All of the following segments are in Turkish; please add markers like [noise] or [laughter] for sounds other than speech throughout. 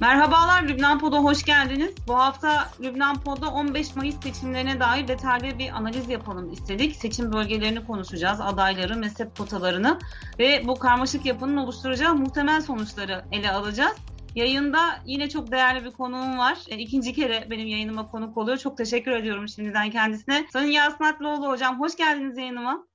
Merhabalar Lübnan Pod'a hoş geldiniz. Bu hafta Lübnan Pod'da 15 Mayıs seçimlerine dair detaylı bir analiz yapalım istedik. Seçim bölgelerini konuşacağız, adayları, mezhep kotalarını ve bu karmaşık yapının oluşturacağı muhtemel sonuçları ele alacağız. Yayında yine çok değerli bir konuğum var. E, ikinci kere benim yayınıma konuk oluyor. Çok teşekkür ediyorum şimdiden kendisine. Sayın Yasin Atlıoğlu hocam hoş geldiniz yayınıma.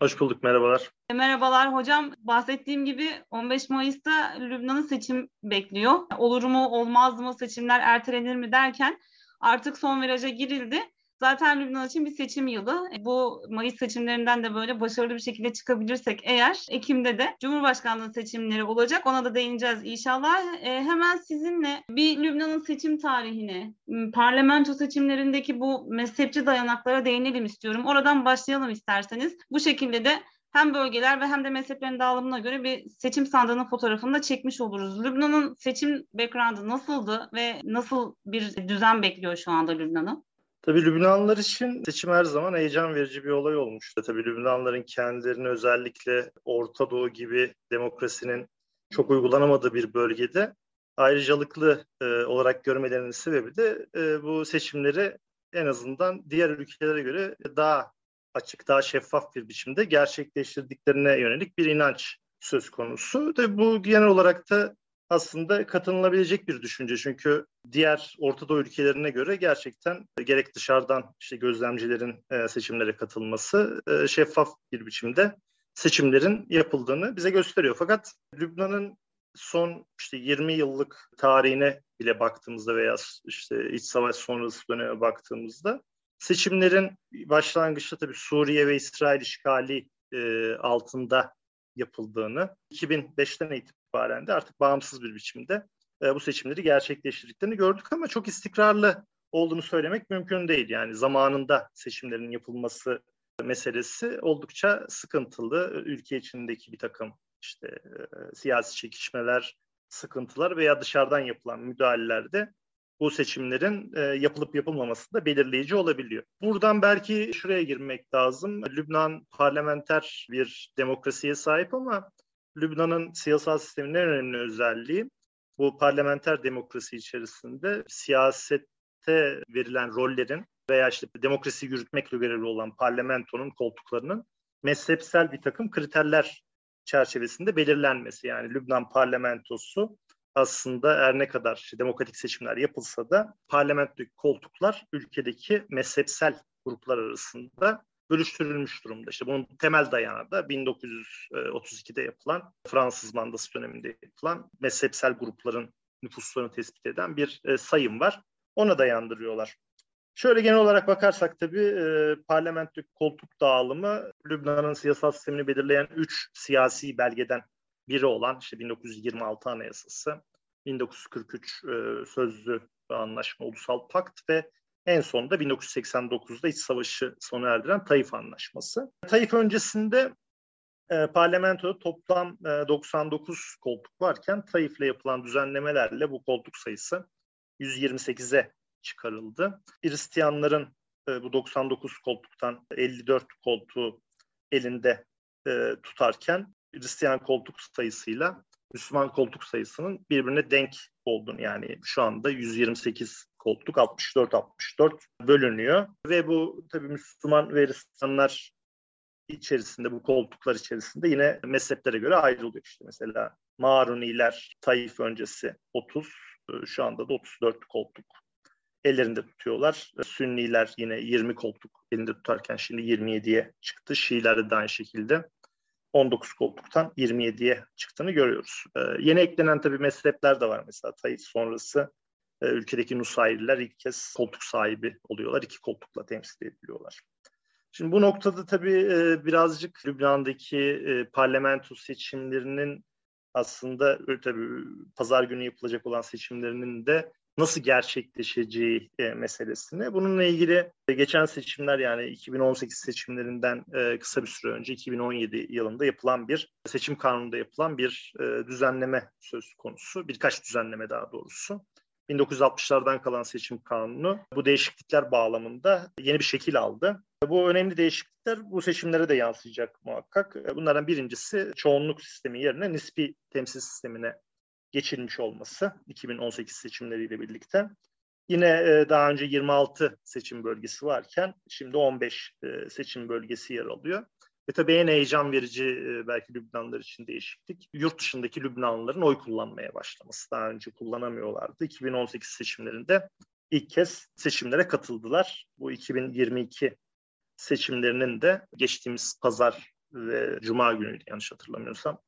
Hoş bulduk, merhabalar. E, merhabalar hocam. Bahsettiğim gibi 15 Mayıs'ta Lübnan'ın seçim bekliyor. Olur mu, olmaz mı, seçimler ertelenir mi derken artık son viraja girildi. Zaten Lübnan için bir seçim yılı. E, bu Mayıs seçimlerinden de böyle başarılı bir şekilde çıkabilirsek eğer Ekim'de de Cumhurbaşkanlığı seçimleri olacak. Ona da değineceğiz inşallah. E, hemen sizinle bir Lübnan'ın seçim tarihine, parlamento seçimlerindeki bu mezhepçi dayanaklara değinelim istiyorum. Oradan başlayalım isterseniz. Bu şekilde de hem bölgeler ve hem de mezheplerin dağılımına göre bir seçim sandığının fotoğrafını da çekmiş oluruz. Lübnan'ın seçim background'ı nasıldı ve nasıl bir düzen bekliyor şu anda Lübnan'ı? Tabii Lübnanlılar için seçim her zaman heyecan verici bir olay olmuştu. Tabii Lübnanlıların kendilerini özellikle Orta Doğu gibi demokrasinin çok uygulanamadığı bir bölgede ayrıcalıklı e, olarak görmelerinin sebebi de e, bu seçimleri en azından diğer ülkelere göre daha açık, daha şeffaf bir biçimde gerçekleştirdiklerine yönelik bir inanç söz konusu. Tabii bu genel olarak da aslında katılınabilecek bir düşünce. Çünkü diğer Orta Doğu ülkelerine göre gerçekten gerek dışarıdan işte gözlemcilerin e, seçimlere katılması e, şeffaf bir biçimde seçimlerin yapıldığını bize gösteriyor. Fakat Lübnan'ın son işte 20 yıllık tarihine bile baktığımızda veya işte iç savaş sonrası döneme baktığımızda seçimlerin başlangıçta tabii Suriye ve İsrail işgali e, altında yapıldığını 2005'ten itibaren de artık bağımsız bir biçimde e, bu seçimleri gerçekleştirdiklerini gördük ama çok istikrarlı olduğunu söylemek mümkün değil. Yani zamanında seçimlerin yapılması meselesi oldukça sıkıntılı. Ülke içindeki bir takım işte e, siyasi çekişmeler, sıkıntılar veya dışarıdan yapılan müdahalelerde bu seçimlerin e, yapılıp yapılmaması belirleyici olabiliyor. Buradan belki şuraya girmek lazım. Lübnan parlamenter bir demokrasiye sahip ama Lübnan'ın siyasal sisteminin en önemli özelliği bu parlamenter demokrasi içerisinde siyasette verilen rollerin veya işte demokrasi yürütmekle görevli olan parlamentonun koltuklarının mezhepsel bir takım kriterler çerçevesinde belirlenmesi. Yani Lübnan parlamentosu aslında her ne kadar demokratik seçimler yapılsa da parlamentodaki koltuklar ülkedeki mezhepsel gruplar arasında bölüştürülmüş durumda. İşte bunun temel dayanağı da 1932'de yapılan Fransız mandası döneminde yapılan mezhepsel grupların nüfuslarını tespit eden bir e, sayım var. Ona dayandırıyorlar. Şöyle genel olarak bakarsak tabii e, parlamentodaki koltuk dağılımı Lübnan'ın siyasal sistemini belirleyen üç siyasi belgeden biri olan işte 1926 Anayasası, 1943 e, Sözlü Anlaşma Ulusal Pakt ve en sonunda 1989'da iç savaşı sona erdiren Taif Anlaşması. Taif öncesinde e, parlamentoda toplam e, 99 koltuk varken Taif'le yapılan düzenlemelerle bu koltuk sayısı 128'e çıkarıldı. Hristiyanların e, bu 99 koltuktan 54 koltuğu elinde e, tutarken Hristiyan koltuk sayısıyla Müslüman koltuk sayısının birbirine denk olduğunu yani şu anda 128 koltuk 64-64 bölünüyor ve bu tabii Müslüman ve Hristiyanlar içerisinde bu koltuklar içerisinde yine mezheplere göre ayrılıyor işte mesela Maruniler Taif öncesi 30 şu anda da 34 koltuk ellerinde tutuyorlar. Sünniler yine 20 koltuk elinde tutarken şimdi 27'ye çıktı. Şiiler de aynı şekilde 19 koltuktan 27'ye çıktığını görüyoruz. Ee, yeni eklenen tabii mezhepler de var mesela Tayyip sonrası e, ülkedeki Nusayriler ilk kez koltuk sahibi oluyorlar. iki koltukla temsil ediliyorlar. Şimdi bu noktada tabii e, birazcık Lübnan'daki e, parlamento seçimlerinin aslında tabii pazar günü yapılacak olan seçimlerinin de nasıl gerçekleşeceği e, meselesini. Bununla ilgili e, geçen seçimler yani 2018 seçimlerinden e, kısa bir süre önce 2017 yılında yapılan bir seçim kanununda yapılan bir düzenleme söz konusu. Birkaç düzenleme daha doğrusu. 1960'lardan kalan seçim kanunu bu değişiklikler bağlamında yeni bir şekil aldı. Bu önemli değişiklikler bu seçimlere de yansıyacak muhakkak. Bunlardan birincisi çoğunluk sistemi yerine nispi temsil sistemine geçilmiş olması 2018 seçimleriyle birlikte. Yine e, daha önce 26 seçim bölgesi varken şimdi 15 e, seçim bölgesi yer alıyor. Ve tabii en heyecan verici e, belki Lübnanlılar için değişiklik yurt dışındaki Lübnanlıların oy kullanmaya başlaması. Daha önce kullanamıyorlardı. 2018 seçimlerinde ilk kez seçimlere katıldılar. Bu 2022 seçimlerinin de geçtiğimiz pazar ve cuma günüydü yanlış hatırlamıyorsam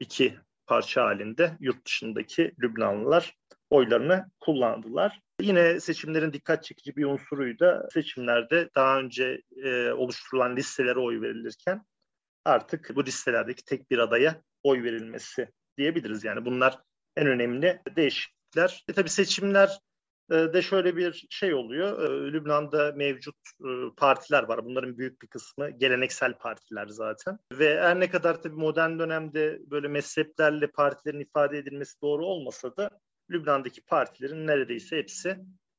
iki parça halinde yurt dışındaki Lübnanlılar oylarını kullandılar. Yine seçimlerin dikkat çekici bir unsuruydu da seçimlerde daha önce e, oluşturulan listelere oy verilirken artık bu listelerdeki tek bir adaya oy verilmesi diyebiliriz. Yani bunlar en önemli değişiklikler. E, tabii seçimler de şöyle bir şey oluyor. E, Lübnan'da mevcut e, partiler var. Bunların büyük bir kısmı geleneksel partiler zaten. Ve her ne kadar tabii modern dönemde böyle mezheplerle partilerin ifade edilmesi doğru olmasa da Lübnan'daki partilerin neredeyse hepsi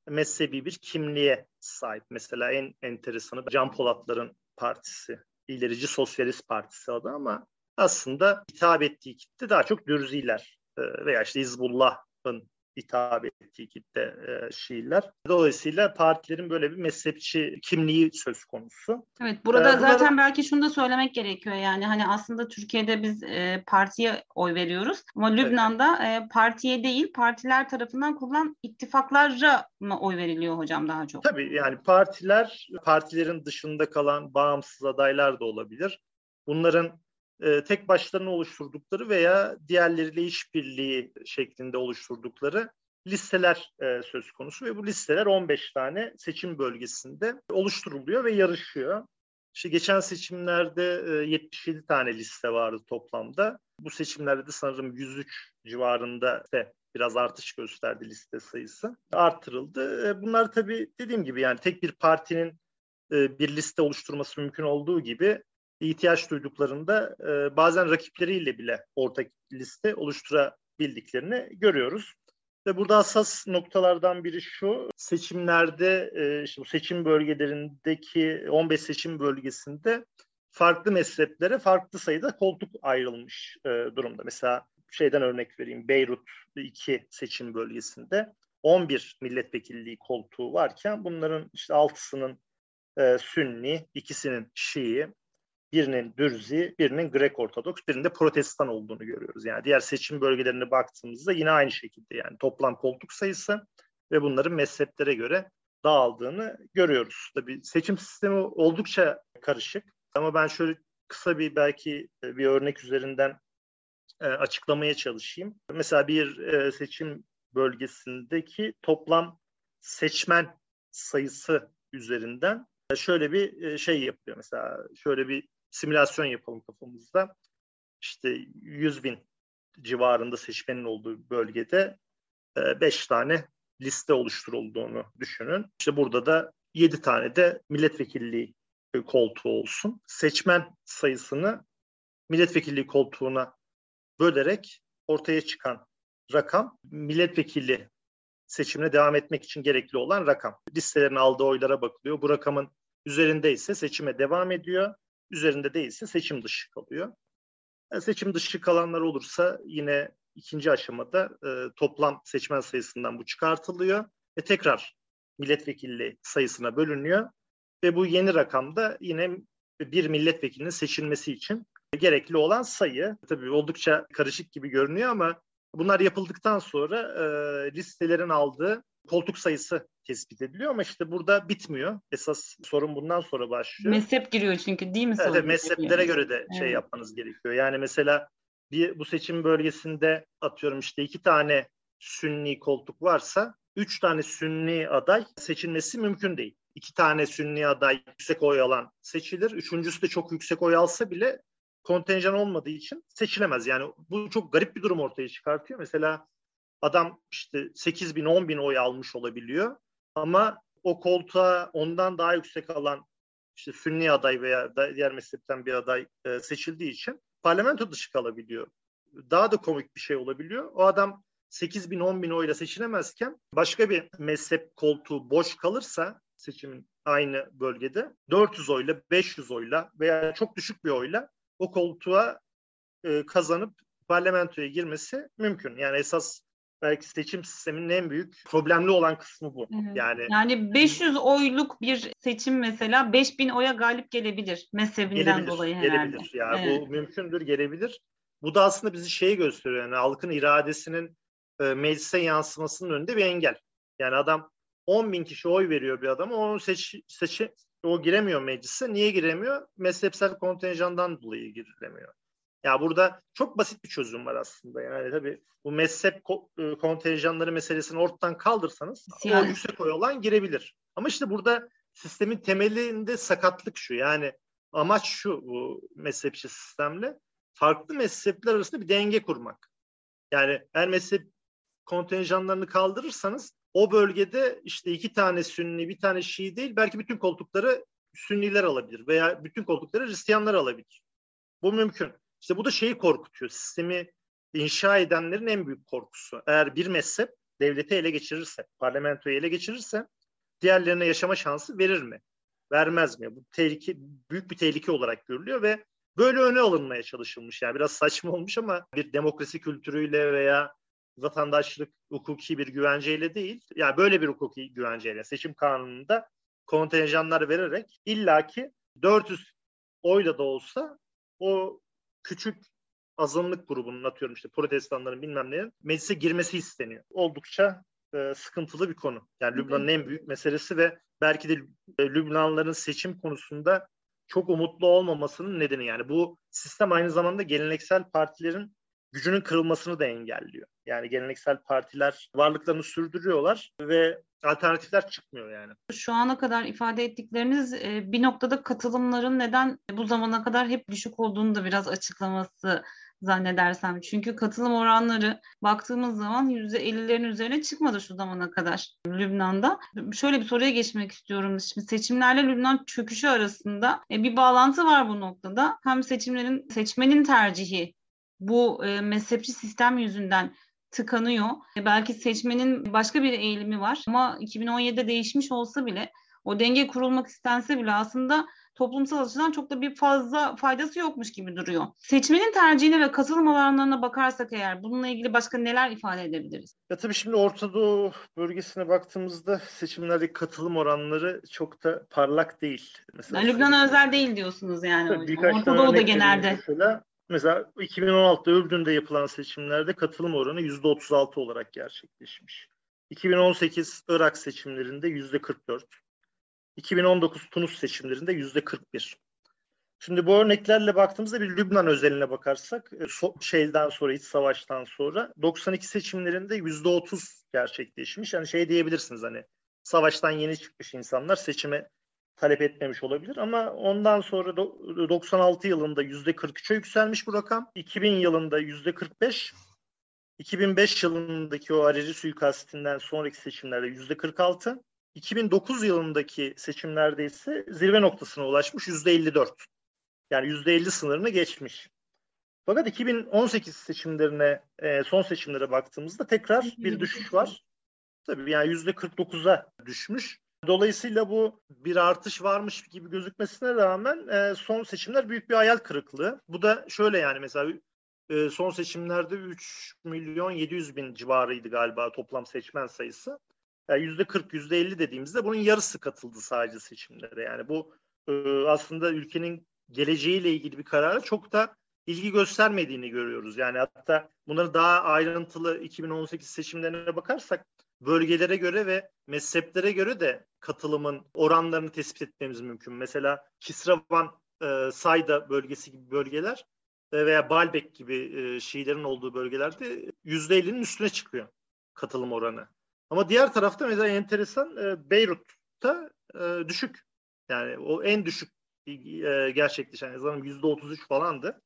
mezhebi bir kimliğe sahip. Mesela en enteresanı Can Polatlar'ın partisi, İlerici Sosyalist Partisi adı ama aslında hitap ettiği kitle daha çok Dürziler veya işte Hizbullah'ın hitap ettiği kitle e, Şiiler. Dolayısıyla partilerin böyle bir mezhepçi kimliği söz konusu. Evet burada ee, zaten bunlar... belki şunu da söylemek gerekiyor yani hani aslında Türkiye'de biz e, partiye oy veriyoruz ama Lübnan'da evet. e, partiye değil partiler tarafından kurulan ittifaklara mı oy veriliyor hocam daha çok? Tabii yani partiler partilerin dışında kalan bağımsız adaylar da olabilir. Bunların e, tek başlarına oluşturdukları veya diğerleriyle işbirliği şeklinde oluşturdukları listeler e, söz konusu ve bu listeler 15 tane seçim bölgesinde oluşturuluyor ve yarışıyor. İşte geçen seçimlerde e, 77 tane liste vardı toplamda. Bu seçimlerde de sanırım 103 civarında de biraz artış gösterdi liste sayısı. Artırıldı. E, bunlar tabii dediğim gibi yani tek bir partinin e, bir liste oluşturması mümkün olduğu gibi ihtiyaç duyduklarında e, bazen rakipleriyle bile ortak liste oluşturabildiklerini görüyoruz. Ve burada hassas noktalardan biri şu, seçimlerde, e, işte bu seçim bölgelerindeki 15 seçim bölgesinde farklı mezheplere farklı sayıda koltuk ayrılmış e, durumda. Mesela şeyden örnek vereyim, Beyrut 2 seçim bölgesinde 11 milletvekilliği koltuğu varken bunların işte altısının e, Sünni, ikisinin Şii, birinin Dürzi, birinin Grek Ortodoks, birinde Protestan olduğunu görüyoruz. Yani diğer seçim bölgelerine baktığımızda yine aynı şekilde yani toplam koltuk sayısı ve bunların mezheplere göre dağıldığını görüyoruz. Tabii seçim sistemi oldukça karışık ama ben şöyle kısa bir belki bir örnek üzerinden e, açıklamaya çalışayım. Mesela bir e, seçim bölgesindeki toplam seçmen sayısı üzerinden şöyle bir şey yapıyor. Mesela şöyle bir simülasyon yapalım kafamızda. İşte 100 bin civarında seçmenin olduğu bölgede 5 e, tane liste oluşturulduğunu düşünün. İşte burada da 7 tane de milletvekilliği koltuğu olsun. Seçmen sayısını milletvekilliği koltuğuna bölerek ortaya çıkan rakam milletvekili seçimine devam etmek için gerekli olan rakam. Listelerin aldığı oylara bakılıyor. Bu rakamın üzerindeyse seçime devam ediyor üzerinde değilse seçim dışı kalıyor. Yani seçim dışı kalanlar olursa yine ikinci aşamada e, toplam seçmen sayısından bu çıkartılıyor ve tekrar milletvekilliği sayısına bölünüyor ve bu yeni rakamda yine bir milletvekilinin seçilmesi için gerekli olan sayı. Tabii oldukça karışık gibi görünüyor ama bunlar yapıldıktan sonra e, listelerin aldığı koltuk sayısı tespit ediliyor ama işte burada bitmiyor. Esas sorun bundan sonra başlıyor. Mezhep giriyor çünkü değil mi? Evet, mezheplere göre de şey evet. yapmanız gerekiyor. Yani mesela bir bu seçim bölgesinde atıyorum işte iki tane sünni koltuk varsa üç tane sünni aday seçilmesi mümkün değil. İki tane sünni aday yüksek oy alan seçilir. Üçüncüsü de çok yüksek oy alsa bile kontenjan olmadığı için seçilemez. Yani bu çok garip bir durum ortaya çıkartıyor. Mesela adam işte 8 bin 10 bin oy almış olabiliyor ama o koltuğa ondan daha yüksek alan işte Sünni aday veya diğer mezhepten bir aday e, seçildiği için parlamento dışı kalabiliyor. Daha da komik bir şey olabiliyor. O adam 8 bin 10 bin oyla seçilemezken başka bir mezhep koltuğu boş kalırsa seçimin aynı bölgede 400 oyla 500 oyla veya çok düşük bir oyla o koltuğa e, kazanıp parlamentoya girmesi mümkün. Yani esas belki seçim sisteminin en büyük problemli olan kısmı bu. Evet. Yani Yani 500 oyluk bir seçim mesela 5000 oya galip gelebilir mezhebinden gelebilir, dolayı herhalde. gelebilir. Yani Evet. bu mümkündür, gelebilir. Bu da aslında bizi şeyi gösteriyor. Yani halkın iradesinin e, meclise yansımasının önünde bir engel. Yani adam 10 bin kişi oy veriyor bir adama. Onu seç, seçi, o giremiyor meclise. Niye giremiyor? Mezhepsel kontenjandan dolayı giremiyor. Ya burada çok basit bir çözüm var aslında. Yani tabii bu mezhep e, kontenjanları meselesini ortadan kaldırsanız Siyasi. o yüksek oy olan girebilir. Ama işte burada sistemin temelinde sakatlık şu. Yani amaç şu bu mezhepçi sistemle farklı mezhepler arasında bir denge kurmak. Yani her mezhep kontenjanlarını kaldırırsanız o bölgede işte iki tane Sünni, bir tane Şii değil belki bütün koltukları Sünniler alabilir veya bütün koltukları Hristiyanlar alabilir. Bu mümkün. İşte bu da şeyi korkutuyor. Sistemi inşa edenlerin en büyük korkusu. Eğer bir mezhep devleti ele geçirirse, parlamentoyu ele geçirirse diğerlerine yaşama şansı verir mi? Vermez mi? Bu tehlike büyük bir tehlike olarak görülüyor ve böyle öne alınmaya çalışılmış. Yani biraz saçma olmuş ama bir demokrasi kültürüyle veya vatandaşlık hukuki bir güvenceyle değil. Yani böyle bir hukuki güvenceyle seçim kanununda kontenjanlar vererek illaki 400 oyla da olsa o küçük azınlık grubunun atıyorum işte protestanların bilmem neyin meclise girmesi isteniyor. Oldukça e, sıkıntılı bir konu. Yani Lübnan'ın en büyük meselesi ve belki de e, Lübnanlıların seçim konusunda çok umutlu olmamasının nedeni yani bu sistem aynı zamanda geleneksel partilerin gücünün kırılmasını da engelliyor. Yani geleneksel partiler varlıklarını sürdürüyorlar ve alternatifler çıkmıyor yani. Şu ana kadar ifade ettikleriniz e, bir noktada katılımların neden bu zamana kadar hep düşük olduğunu da biraz açıklaması zannedersem. Çünkü katılım oranları baktığımız zaman %50'lerin üzerine çıkmadı şu zamana kadar Lübnan'da. Şöyle bir soruya geçmek istiyorum. Şimdi seçimlerle Lübnan çöküşü arasında e, bir bağlantı var bu noktada. Hem seçimlerin seçmenin tercihi bu e, mezhepçi sistem yüzünden tıkanıyor. E, belki seçmenin başka bir eğilimi var ama 2017'de değişmiş olsa bile o denge kurulmak istense bile aslında toplumsal açıdan çok da bir fazla faydası yokmuş gibi duruyor. Seçmenin tercihine ve katılım oranlarına bakarsak eğer bununla ilgili başka neler ifade edebiliriz? Ya tabii şimdi Orta Doğu bölgesine baktığımızda seçimlerdeki katılım oranları çok da parlak değil. Mesela yani Lübnan'a özel değil diyorsunuz yani. Birkaç Orta Doğu'da genelde. Mesela Mesela 2016'da Ürdün'de yapılan seçimlerde katılım oranı %36 olarak gerçekleşmiş. 2018 Irak seçimlerinde %44. 2019 Tunus seçimlerinde %41. Şimdi bu örneklerle baktığımızda bir Lübnan özeline bakarsak so, şeyden sonra iç savaştan sonra 92 seçimlerinde %30 gerçekleşmiş. Yani şey diyebilirsiniz hani savaştan yeni çıkmış insanlar seçime talep etmemiş olabilir ama ondan sonra 96 yılında yüzde 43'e yükselmiş bu rakam. 2000 yılında yüzde 45, 2005 yılındaki o Hariri suikastinden sonraki seçimlerde yüzde 46, 2009 yılındaki seçimlerde ise zirve noktasına ulaşmış yüzde 54. Yani yüzde 50 sınırını geçmiş. Fakat 2018 seçimlerine, son seçimlere baktığımızda tekrar bir düşüş var. Tabii yani yüzde 49'a düşmüş. Dolayısıyla bu bir artış varmış gibi gözükmesine rağmen e, son seçimler büyük bir hayal kırıklığı. Bu da şöyle yani mesela e, son seçimlerde 3 milyon 700 bin civarıydı galiba toplam seçmen sayısı. Yani %40, %50 dediğimizde bunun yarısı katıldı sadece seçimlere. Yani bu e, aslında ülkenin geleceğiyle ilgili bir karara çok da ilgi göstermediğini görüyoruz. Yani hatta bunları daha ayrıntılı 2018 seçimlerine bakarsak bölgelere göre ve mezheplere göre de katılımın oranlarını tespit etmemiz mümkün. Mesela Kisravan, e, Sayda bölgesi gibi bölgeler e, veya Balbek gibi e, Şiilerin olduğu bölgelerde %50'nin üstüne çıkıyor katılım oranı. Ama diğer tarafta mesela enteresan e, Beyrut'ta e, düşük. Yani o en düşük e, gerçekleşen yazarım %33 falandı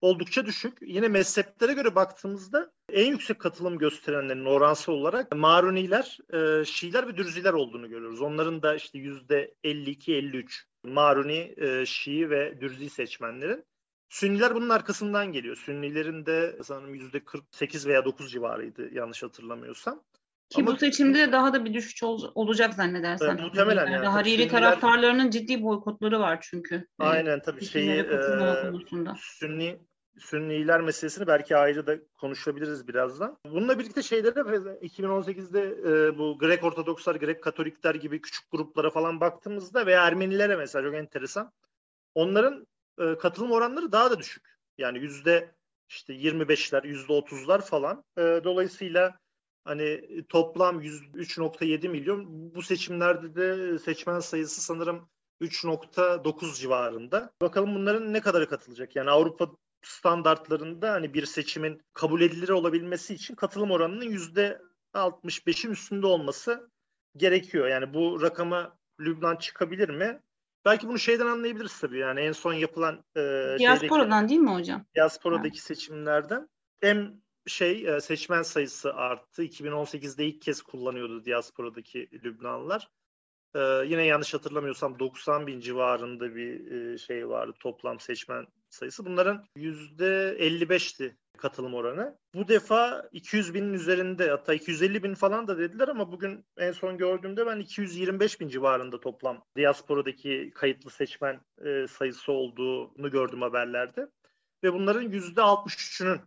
oldukça düşük. Yine mezheplere göre baktığımızda en yüksek katılım gösterenlerin oransal olarak Maruniler, e, Şiiler ve Dürziler olduğunu görüyoruz. Onların da işte yüzde 52-53 Maruni, e, Şii ve Dürzi seçmenlerin. Sünniler bunun arkasından geliyor. Sünnilerin de sanırım yüzde 48 veya 9 civarıydı yanlış hatırlamıyorsam. Ki Ama, bu seçimde daha da bir düşüş ol, olacak zannedersem. Evet, muhtemelen yani. Hariri Sünniler, taraftarlarının ciddi boykotları var çünkü. Aynen tabii şeyi e, Sünni Sünniler meselesini belki ayrı da konuşabiliriz birazdan. Bununla birlikte şeylere 2018'de e, bu Grek Ortodokslar, Grek Katolikler gibi küçük gruplara falan baktığımızda veya Ermenilere mesela çok enteresan. Onların e, katılım oranları daha da düşük. Yani yüzde işte 25'ler, yüzde 30'lar falan. E, dolayısıyla hani toplam 3.7 milyon bu seçimlerde de seçmen sayısı sanırım 3.9 civarında. Bakalım bunların ne kadarı katılacak? Yani Avrupa standartlarında hani bir seçimin kabul edilir olabilmesi için katılım oranının yüzde 65'in üstünde olması gerekiyor. Yani bu rakama Lübnan çıkabilir mi? Belki bunu şeyden anlayabiliriz tabii yani en son yapılan e, Diasporadan değil mi hocam? Diasporadaki ha. seçimlerden hem şey e, seçmen sayısı arttı. 2018'de ilk kez kullanıyordu diasporadaki Lübnanlılar. Ee, yine yanlış hatırlamıyorsam 90 bin civarında bir e, şey vardı toplam seçmen sayısı. Bunların %55'ti katılım oranı. Bu defa 200 binin üzerinde hatta 250 bin falan da dediler ama bugün en son gördüğümde ben 225 bin civarında toplam diasporadaki kayıtlı seçmen e, sayısı olduğunu gördüm haberlerde. Ve bunların %63'ünün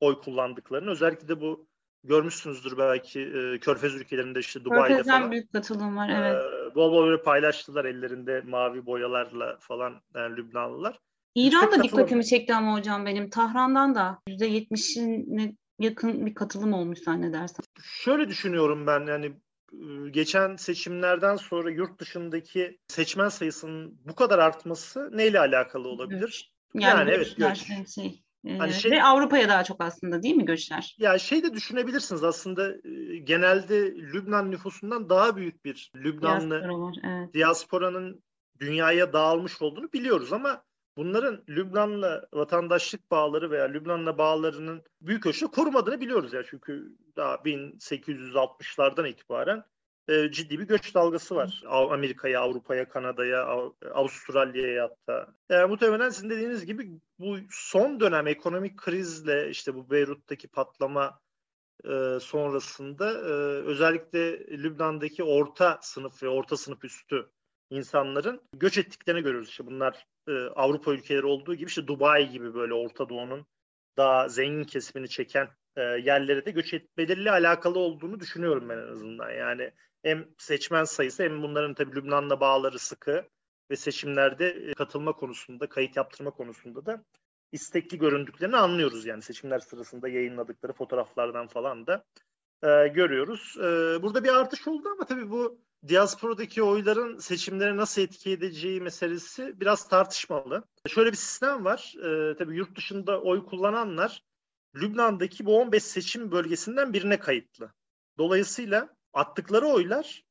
oy kullandıklarını özellikle de bu görmüşsünüzdür belki e, Körfez ülkelerinde işte Dubai'de Körfez'den falan. büyük katılım var evet. E, bol bol böyle paylaştılar ellerinde mavi boyalarla falan yani Lübnanlılar. İran da dikkatimi çekti ama hocam benim. Tahran'dan da %70'ine yakın bir katılım olmuş zannedersem. Şöyle düşünüyorum ben yani e, geçen seçimlerden sonra yurt dışındaki seçmen sayısının bu kadar artması neyle alakalı olabilir? Göç. Yani, yani evet göç. Şey, Hani şey, Ve Avrupa'ya daha çok aslında değil mi göçler? Ya şey de düşünebilirsiniz aslında genelde Lübnan nüfusundan daha büyük bir Lübnanlı Diaspora var, evet. diasporanın dünyaya dağılmış olduğunu biliyoruz ama bunların Lübnan'la vatandaşlık bağları veya Lübnan'la bağlarının büyük ölçüde korumadığını biliyoruz ya çünkü daha 1860'lardan itibaren e, ciddi bir göç dalgası var. Amerika'ya, Avrupa'ya, Kanada'ya, Avustralya'ya hatta. Yani muhtemelen sizin dediğiniz gibi bu son dönem ekonomik krizle işte bu Beyrut'taki patlama e, sonrasında e, özellikle Lübnan'daki orta sınıf ve orta sınıf üstü insanların göç ettiklerini görüyoruz. İşte bunlar e, Avrupa ülkeleri olduğu gibi işte Dubai gibi böyle Orta Doğu'nun daha zengin kesimini çeken e, yerlere de göç etmeleriyle alakalı olduğunu düşünüyorum ben en azından. Yani hem seçmen sayısı hem bunların tabii Lübnan'la bağları sıkı ve seçimlerde e, katılma konusunda, kayıt yaptırma konusunda da istekli göründüklerini anlıyoruz yani seçimler sırasında yayınladıkları fotoğraflardan falan da e, görüyoruz. E, burada bir artış oldu ama tabii bu diasporadaki oyların seçimlere nasıl etki edeceği meselesi biraz tartışmalı. Şöyle bir sistem var. E, tabii yurt dışında oy kullananlar Lübnan'daki bu 15 seçim bölgesinden birine kayıtlı. Dolayısıyla attıkları oylar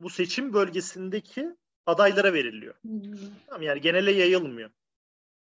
bu seçim bölgesindeki adaylara veriliyor. Tamam yani genele yayılmıyor.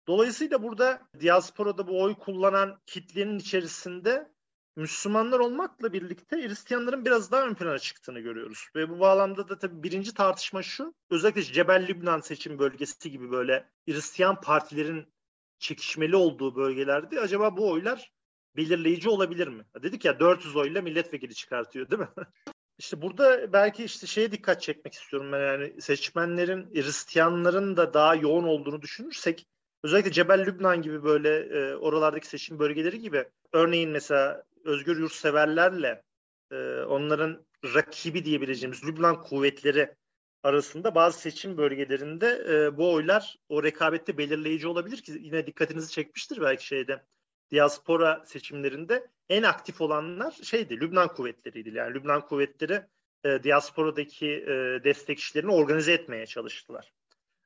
Dolayısıyla burada diasporada bu oy kullanan kitlenin içerisinde Müslümanlar olmakla birlikte Hristiyanların biraz daha ön plana çıktığını görüyoruz. Ve bu bağlamda da tabii birinci tartışma şu. Özellikle Cebel Lübnan seçim bölgesi gibi böyle Hristiyan partilerin çekişmeli olduğu bölgelerde acaba bu oylar belirleyici olabilir mi? Dedik ya 400 oyla milletvekili çıkartıyor değil mi? [laughs] İşte burada belki işte şeye dikkat çekmek istiyorum ben yani seçmenlerin Hristiyanların da daha yoğun olduğunu düşünürsek özellikle Cebel Lübnan gibi böyle e, oralardaki seçim bölgeleri gibi örneğin mesela özgür yurtseverlerle e, onların rakibi diyebileceğimiz Lübnan kuvvetleri arasında bazı seçim bölgelerinde e, bu oylar o rekabette belirleyici olabilir ki yine dikkatinizi çekmiştir belki şeyde diaspora seçimlerinde en aktif olanlar şeydi Lübnan kuvvetleriydi. Yani Lübnan kuvvetleri e, diasporadaki e, destekçilerini organize etmeye çalıştılar.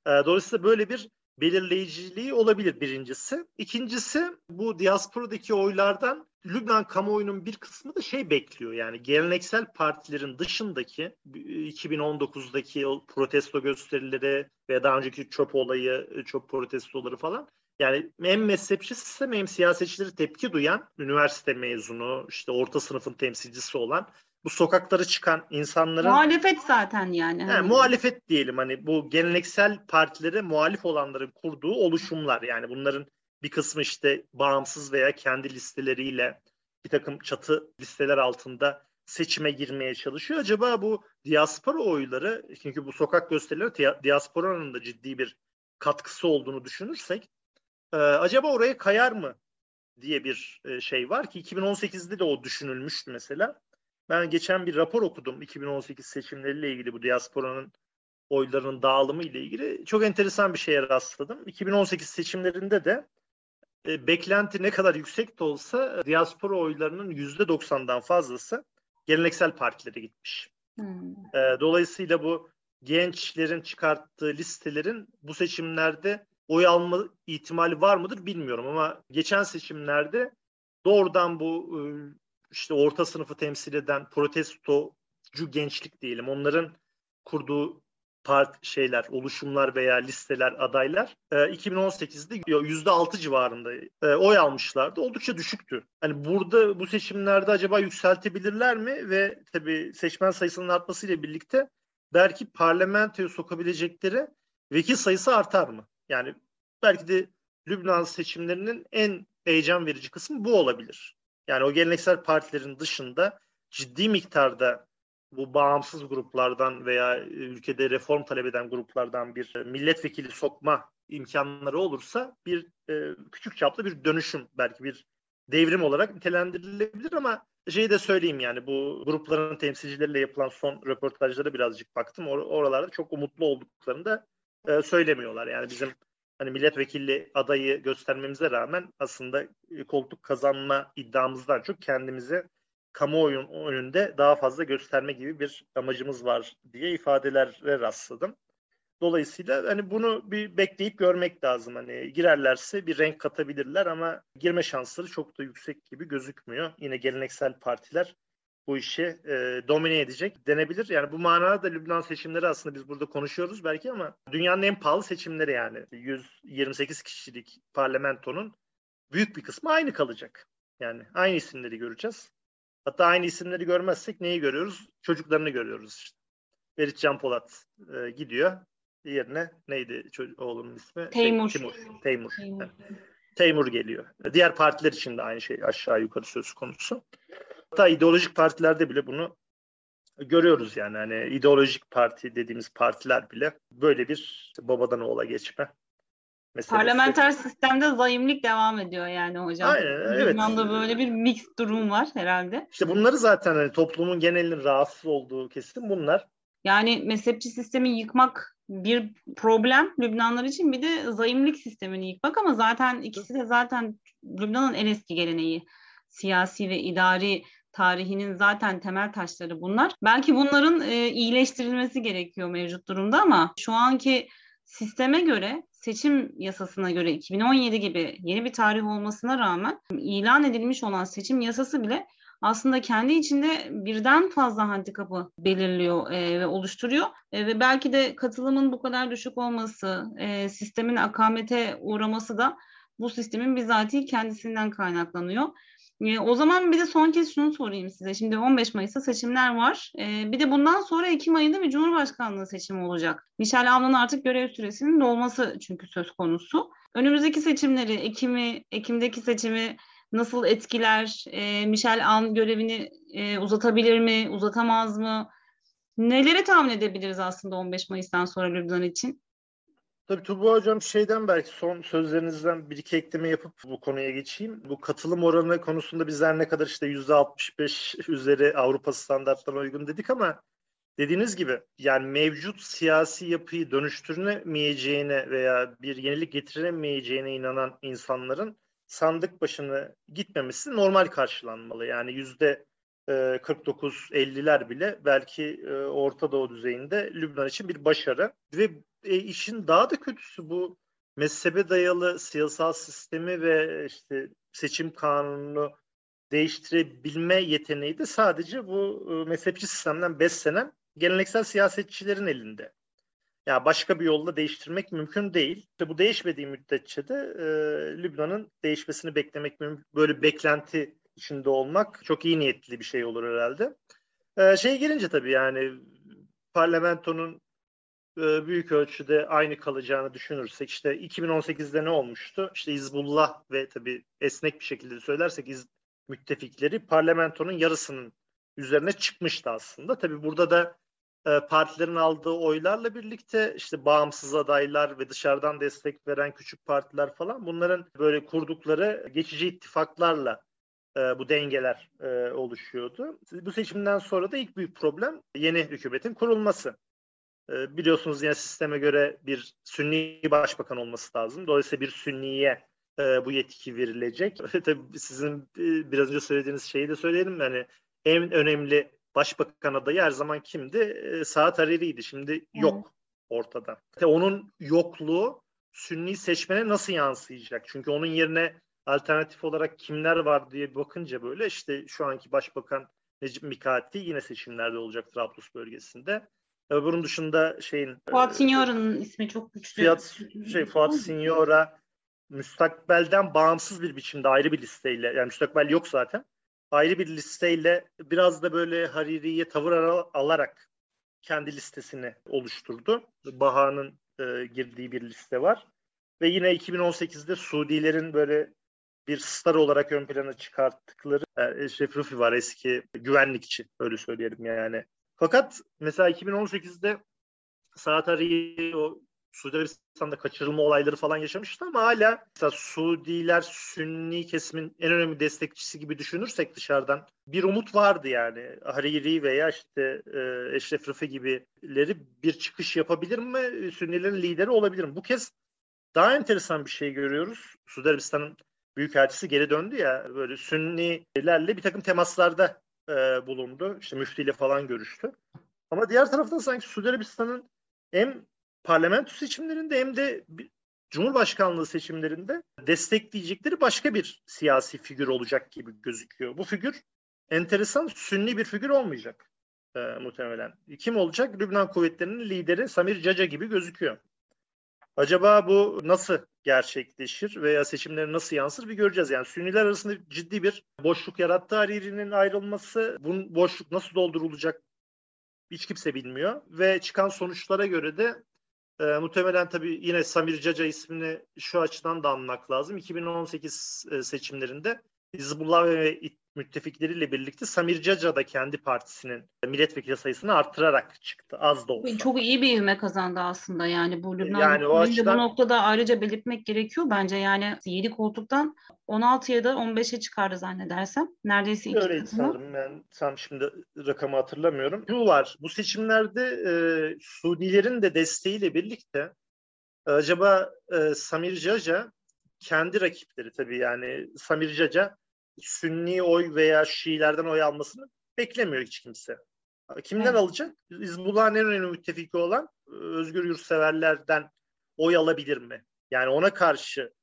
E, dolayısıyla böyle bir belirleyiciliği olabilir birincisi. İkincisi bu diasporadaki oylardan Lübnan kamuoyunun bir kısmı da şey bekliyor yani geleneksel partilerin dışındaki 2019'daki o protesto gösterileri veya daha önceki çöp olayı, çöp protestoları falan yani hem mezhepçi sistem hem siyasetçileri tepki duyan üniversite mezunu işte orta sınıfın temsilcisi olan bu sokaklara çıkan insanların muhalefet zaten yani. yani hani. muhalefet diyelim hani bu geleneksel partilere muhalif olanların kurduğu oluşumlar yani bunların bir kısmı işte bağımsız veya kendi listeleriyle bir takım çatı listeler altında seçime girmeye çalışıyor. Acaba bu diaspora oyları çünkü bu sokak gösterileri diasporanın da ciddi bir katkısı olduğunu düşünürsek ee, acaba oraya kayar mı diye bir e, şey var ki 2018'de de o düşünülmüştü mesela. Ben geçen bir rapor okudum 2018 seçimleriyle ilgili bu diasporanın oylarının dağılımı ile ilgili. Çok enteresan bir şeye rastladım. 2018 seçimlerinde de e, beklenti ne kadar yüksek de olsa e, diaspora oylarının %90'dan fazlası geleneksel partilere gitmiş. Hmm. E, dolayısıyla bu gençlerin çıkarttığı listelerin bu seçimlerde oy alma ihtimali var mıdır bilmiyorum ama geçen seçimlerde doğrudan bu e, işte orta sınıfı temsil eden protestocu gençlik diyelim onların kurduğu part şeyler, oluşumlar veya listeler, adaylar e, 2018'de yüzde altı civarında e, oy almışlardı. Oldukça düşüktü. Hani burada bu seçimlerde acaba yükseltebilirler mi? Ve tabii seçmen sayısının artmasıyla birlikte belki parlamentoya sokabilecekleri vekil sayısı artar mı? Yani belki de Lübnan seçimlerinin en heyecan verici kısmı bu olabilir. Yani o geleneksel partilerin dışında ciddi miktarda bu bağımsız gruplardan veya e, ülkede reform talep eden gruplardan bir milletvekili sokma imkanları olursa bir e, küçük çaplı bir dönüşüm belki bir devrim olarak nitelendirilebilir ama şeyi de söyleyeyim yani bu grupların temsilcileriyle yapılan son röportajlara birazcık baktım. Or- oralarda çok umutlu olduklarını da e, söylemiyorlar. Yani bizim hani milletvekili adayı göstermemize rağmen aslında e, koltuk kazanma iddiamızdan çok kendimize kamuoyun önünde daha fazla gösterme gibi bir amacımız var diye ifadelere rastladım. Dolayısıyla hani bunu bir bekleyip görmek lazım. Hani girerlerse bir renk katabilirler ama girme şansları çok da yüksek gibi gözükmüyor. Yine geleneksel partiler bu işi e, domine edecek denebilir. Yani bu manada da Lübnan seçimleri aslında biz burada konuşuyoruz belki ama dünyanın en pahalı seçimleri yani 128 kişilik parlamentonun büyük bir kısmı aynı kalacak. Yani aynı isimleri göreceğiz. Hatta aynı isimleri görmezsek neyi görüyoruz? Çocuklarını görüyoruz işte. Berit Can Polat e, gidiyor. Yerine neydi oğlunun ismi? Teymur. Şey, Timur. Teymur. Teymur. Yani, Teymur geliyor. Diğer partiler için de aynı şey aşağı yukarı söz konusu. Hatta ideolojik partilerde bile bunu görüyoruz yani. Hani ideolojik parti dediğimiz partiler bile böyle bir babadan oğula geçme meselesi. Parlamenter sistemde zayımlık devam ediyor yani hocam. Aynen, evet. Lübnan'da böyle bir mix durum var herhalde. İşte bunları zaten hani toplumun genelinin rahatsız olduğu kesim bunlar. Yani mezhepçi sistemi yıkmak bir problem Lübnanlar için bir de zayımlık sistemini yıkmak ama zaten ikisi de zaten Lübnan'ın en eski geleneği. Siyasi ve idari tarihinin zaten temel taşları bunlar. Belki bunların e, iyileştirilmesi gerekiyor mevcut durumda ama şu anki sisteme göre seçim yasasına göre 2017 gibi yeni bir tarih olmasına rağmen ilan edilmiş olan seçim yasası bile aslında kendi içinde birden fazla handikapı belirliyor e, ve oluşturuyor. E, ve belki de katılımın bu kadar düşük olması, e, sistemin akamete uğraması da bu sistemin bizatihi kendisinden kaynaklanıyor. E, o zaman bir de son kez şunu sorayım size. Şimdi 15 Mayıs'ta seçimler var. E, bir de bundan sonra Ekim ayında bir Cumhurbaşkanlığı seçimi olacak. Michel Aoun'un artık görev süresinin dolması çünkü söz konusu. Önümüzdeki seçimleri, Ekim'i, Ekim'deki seçimi nasıl etkiler? E, Michel Aoun görevini e, uzatabilir mi, uzatamaz mı? Neleri tahmin edebiliriz aslında 15 Mayıs'tan sonra Lübnan için? Tabii Tuğba Hocam şeyden belki son sözlerinizden bir iki ekleme yapıp bu konuya geçeyim. Bu katılım oranı konusunda bizler ne kadar işte yüzde 65 üzeri Avrupa standartlarına uygun dedik ama dediğiniz gibi yani mevcut siyasi yapıyı dönüştüremeyeceğine veya bir yenilik getiremeyeceğine inanan insanların sandık başına gitmemesi normal karşılanmalı. Yani yüzde 49-50'ler bile belki Orta Doğu düzeyinde Lübnan için bir başarı ve e, işin daha da kötüsü bu mezhebe dayalı siyasal sistemi ve işte seçim kanunu değiştirebilme yeteneği de sadece bu e, mezhepçi sistemden beslenen geleneksel siyasetçilerin elinde. Ya yani başka bir yolla değiştirmek mümkün değil. İşte bu değişmediği müddetçe de e, Lübnan'ın değişmesini beklemek mümkün. Böyle beklenti içinde olmak çok iyi niyetli bir şey olur herhalde. E, şey gelince tabii yani parlamentonun e, büyük ölçüde aynı kalacağını düşünürsek işte 2018'de ne olmuştu? İşte Hizbullah ve tabii esnek bir şekilde söylersek İz, müttefikleri parlamentonun yarısının üzerine çıkmıştı aslında. Tabii burada da e, partilerin aldığı oylarla birlikte işte bağımsız adaylar ve dışarıdan destek veren küçük partiler falan bunların böyle kurdukları geçici ittifaklarla e, bu dengeler e, oluşuyordu. Bu seçimden sonra da ilk büyük problem yeni hükümetin kurulması. Biliyorsunuz yine sisteme göre bir Sünni başbakan olması lazım. Dolayısıyla bir Sünniye bu yetki verilecek. [laughs] Tabii sizin biraz önce söylediğiniz şeyi de söyleyelim. Yani en önemli başbakan adayı her zaman kimdi? E, Saat Hariri'ydi. Şimdi yok ortada. Onun yokluğu Sünni seçmene nasıl yansıyacak? Çünkü onun yerine alternatif olarak kimler var diye bakınca böyle işte şu anki başbakan Necip Mikati yine seçimlerde olacak Trablus bölgesinde. Bunun dışında şeyin Fuat e, Signora'nın ismi çok güçlü. Fuat, şey, Fuat Signora müstakbelden bağımsız bir biçimde ayrı bir listeyle yani müstakbel yok zaten ayrı bir listeyle biraz da böyle Hariri'ye tavır alarak kendi listesini oluşturdu. Baha'nın e, girdiği bir liste var. Ve yine 2018'de Suudilerin böyle bir star olarak ön plana çıkarttıkları e, Eşref Rufi var eski güvenlikçi öyle söyleyelim yani. Fakat mesela 2018'de Saat o Suudi Arabistan'da kaçırılma olayları falan yaşamıştı ama hala mesela Suudiler Sünni kesimin en önemli destekçisi gibi düşünürsek dışarıdan bir umut vardı yani. Hariri veya işte e, Eşref Rıfı gibileri bir çıkış yapabilir mi? Sünnilerin lideri olabilir mi? Bu kez daha enteresan bir şey görüyoruz. Suudi Arabistan'ın Büyükelçisi geri döndü ya böyle Sünnilerle bir takım temaslarda e, bulundu. İşte müftiyle falan görüştü. Ama diğer taraftan sanki Suudi Arabistan'ın hem parlamento seçimlerinde hem de Cumhurbaşkanlığı seçimlerinde destekleyecekleri başka bir siyasi figür olacak gibi gözüküyor. Bu figür enteresan sünni bir figür olmayacak e, muhtemelen. Kim olacak? Lübnan kuvvetlerinin lideri Samir Caca gibi gözüküyor. Acaba bu nasıl gerçekleşir veya seçimlere nasıl yansır bir göreceğiz. Yani Sünniler arasında ciddi bir boşluk yarattı Hariri'nin ayrılması. Bu boşluk nasıl doldurulacak hiç kimse bilmiyor. Ve çıkan sonuçlara göre de e, muhtemelen tabii yine Samir Caca ismini şu açıdan da anmak lazım. 2018 e, seçimlerinde Hizbullah ve müttefikleriyle birlikte Samir Caca da kendi partisinin milletvekili sayısını arttırarak çıktı az da olsa. Çok iyi bir ivme kazandı aslında yani bu Lübnan yani o açıdan... bu noktada ayrıca belirtmek gerekiyor bence yani 7 koltuktan 16'ya da 15'e çıkardı zannedersem. Neredeyse iki Öyle sanırım ben tam şimdi rakamı hatırlamıyorum. Bu var bu seçimlerde e, Suudilerin de desteğiyle birlikte acaba e, Samir Caca kendi rakipleri tabii yani Samir Caca Sünni oy veya Şiilerden oy almasını beklemiyor hiç kimse. Kimden evet. alacak? Hizbullah'ın en önemli müttefiki olan e, özgür yurtseverlerden oy alabilir mi? Yani ona karşı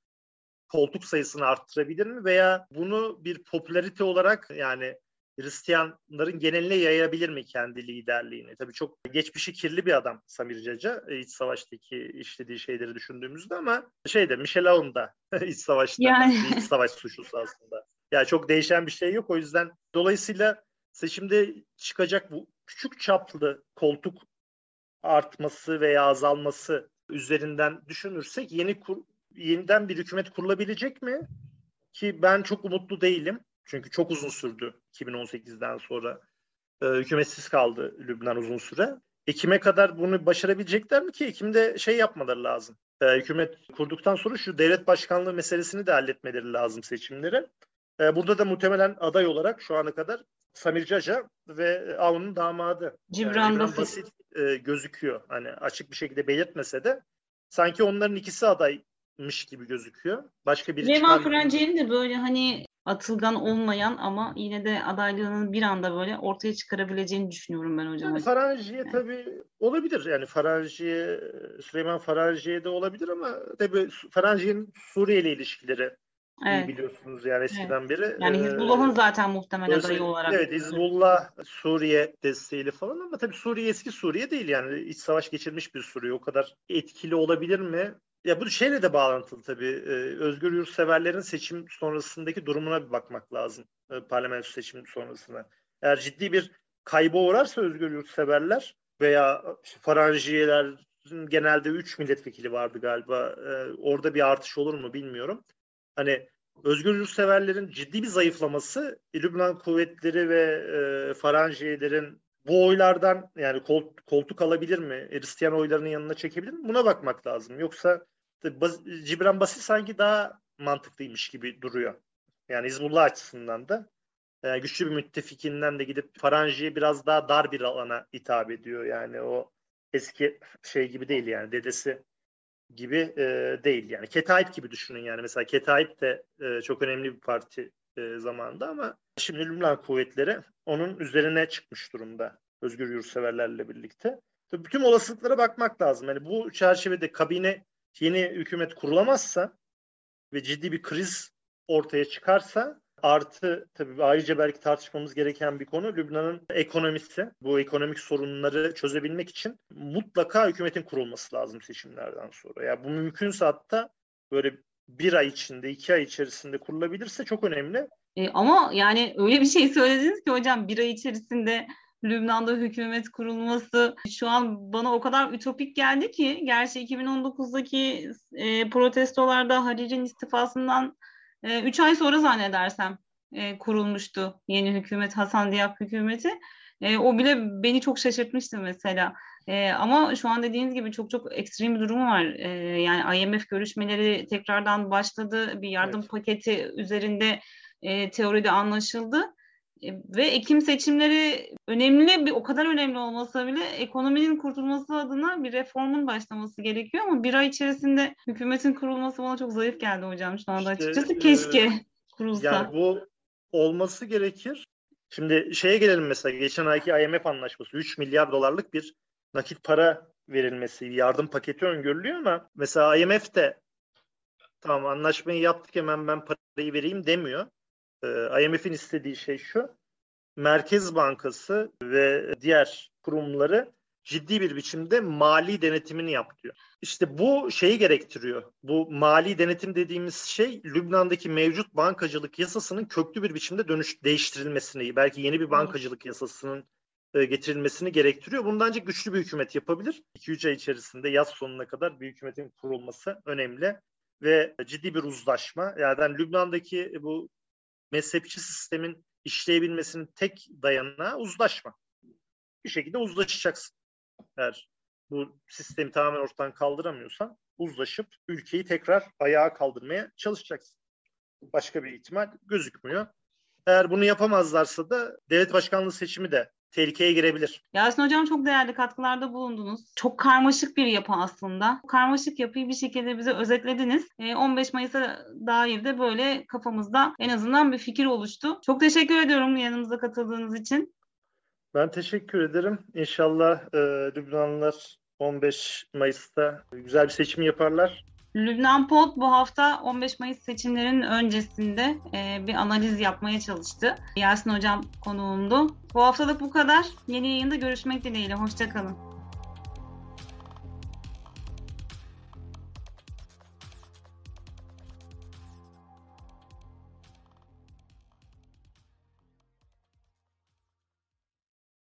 koltuk sayısını arttırabilir mi veya bunu bir popülarite olarak yani Hristiyanların geneline yayabilir mi kendi liderliğini? Tabii çok geçmişi kirli bir adam Samir Caca. İç savaştaki işlediği şeyleri düşündüğümüzde ama şeyde Michel Aoun da [laughs] iç savaşta yani. iç savaş suçlusu aslında. Yani çok değişen bir şey yok. O yüzden dolayısıyla seçimde çıkacak bu küçük çaplı koltuk artması veya azalması üzerinden düşünürsek yeni kur, yeniden bir hükümet kurulabilecek mi? Ki ben çok umutlu değilim. Çünkü çok uzun sürdü 2018'den sonra. E, hükümetsiz kaldı Lübnan uzun süre. Ekim'e kadar bunu başarabilecekler mi ki? Ekim'de şey yapmaları lazım. E, hükümet kurduktan sonra şu devlet başkanlığı meselesini de halletmeleri lazım seçimleri. E, burada da muhtemelen aday olarak şu ana kadar Samir Caca ve Avun'un damadı Cibran, yani, Basit, Basit e, gözüküyor. Hani açık bir şekilde belirtmese de sanki onların ikisi adaymış gibi gözüküyor. Başka bir Leman Franci'nin de böyle hani atılgan olmayan ama yine de adaylığının bir anda böyle ortaya çıkarabileceğini düşünüyorum ben hocam. Yani Faranji'ye yani. tabii olabilir. Yani Faranji'ye, Süleyman Faranji'ye de olabilir ama tabii Faranji'nin Suriye ile ilişkileri Evet. İyi biliyorsunuz yani eskiden evet. beri. Yani ee, Hizbullah'ın zaten muhtemel adayı olarak. Evet Hizbullah Suriye desteğiyle falan ama tabii Suriye eski Suriye değil yani iç savaş geçirmiş bir Suriye. O kadar etkili olabilir mi? Ya bu şeyle de bağlantılı tabii. Ee, özgür yurtseverlerin seçim sonrasındaki durumuna bir bakmak lazım. Ee, parlamento seçim sonrasına. Eğer ciddi bir kayba uğrarsa özgür yurtseverler veya işte Faranjiyeler genelde 3 milletvekili vardı galiba. Ee, orada bir artış olur mu bilmiyorum hani özgür yurtseverlerin ciddi bir zayıflaması Lübnan kuvvetleri ve e, Faranjiyelerin bu oylardan yani kol, koltuk alabilir mi? Hristiyan oylarının yanına çekebilir mi? Buna bakmak lazım. Yoksa Bas, Cibran Basit sanki daha mantıklıymış gibi duruyor. Yani Hizbullah açısından da e, güçlü bir müttefikinden de gidip Faranji'ye biraz daha dar bir alana hitap ediyor. Yani o eski şey gibi değil yani dedesi gibi e, değil yani. Ketayip gibi düşünün yani. Mesela Ketayip de e, çok önemli bir parti e, zamanında ama şimdi Lübnan kuvvetleri onun üzerine çıkmış durumda özgür yurtseverlerle birlikte. Tabii bütün olasılıklara bakmak lazım. Yani bu çerçevede kabine yeni hükümet kurulamazsa ve ciddi bir kriz ortaya çıkarsa artı tabii ayrıca belki tartışmamız gereken bir konu Lübnan'ın ekonomisi. Bu ekonomik sorunları çözebilmek için mutlaka hükümetin kurulması lazım seçimlerden sonra. Ya yani bu mümkünse hatta böyle bir ay içinde, iki ay içerisinde kurulabilirse çok önemli. E, ama yani öyle bir şey söylediniz ki hocam bir ay içerisinde Lübnan'da hükümet kurulması şu an bana o kadar ütopik geldi ki gerçi 2019'daki e, protestolarda Harir'in istifasından 3 e, ay sonra zannedersem e, kurulmuştu yeni hükümet Hasan Diab hükümeti. E, o bile beni çok şaşırtmıştı mesela. E, ama şu an dediğiniz gibi çok çok ekstrem bir durum var. E, yani IMF görüşmeleri tekrardan başladı. Bir yardım evet. paketi üzerinde e, teoride anlaşıldı. E, ve Ekim seçimleri önemli bir o kadar önemli olmasa bile ekonominin kurtulması adına bir reformun başlaması gerekiyor ama bir ay içerisinde hükümetin kurulması bana çok zayıf geldi hocam şu anda işte, açıkçası. Keşke e, kurulsa. Yani bu olması gerekir. Şimdi şeye gelelim mesela geçen ayki IMF anlaşması 3 milyar dolarlık bir nakit para verilmesi, yardım paketi öngörülüyor ama mesela IMF de tamam anlaşmayı yaptık hemen ben parayı vereyim demiyor. Ee, IMF'in istediği şey şu. Merkez Bankası ve diğer kurumları ciddi bir biçimde mali denetimini yap diyor. İşte bu şeyi gerektiriyor. Bu mali denetim dediğimiz şey Lübnan'daki mevcut bankacılık yasasının köklü bir biçimde dönüş değiştirilmesini, belki yeni bir bankacılık yasasının e, getirilmesini gerektiriyor. Bunu ancak güçlü bir hükümet yapabilir. 2-3 ay içerisinde yaz sonuna kadar bir hükümetin kurulması önemli ve ciddi bir uzlaşma. Yani Lübnan'daki bu mezhepçi sistemin işleyebilmesinin tek dayanağı uzlaşma. Bir şekilde uzlaşacaksın. Eğer bu sistemi tamamen ortadan kaldıramıyorsan uzlaşıp ülkeyi tekrar ayağa kaldırmaya çalışacaksın. Başka bir ihtimal gözükmüyor. Eğer bunu yapamazlarsa da devlet başkanlığı seçimi de tehlikeye girebilir. Yasin Hocam çok değerli katkılarda bulundunuz. Çok karmaşık bir yapı aslında. Karmaşık yapıyı bir şekilde bize özetlediniz. 15 ee, Mayıs'a dair de böyle kafamızda en azından bir fikir oluştu. Çok teşekkür ediyorum yanımıza katıldığınız için. Ben teşekkür ederim. İnşallah e, Lübnanlılar 15 Mayıs'ta güzel bir seçim yaparlar. Lübnan Pod bu hafta 15 Mayıs seçimlerinin öncesinde e, bir analiz yapmaya çalıştı. Yasin Hocam konuğumdu. Bu haftalık bu kadar. Yeni yayında görüşmek dileğiyle. Hoşçakalın.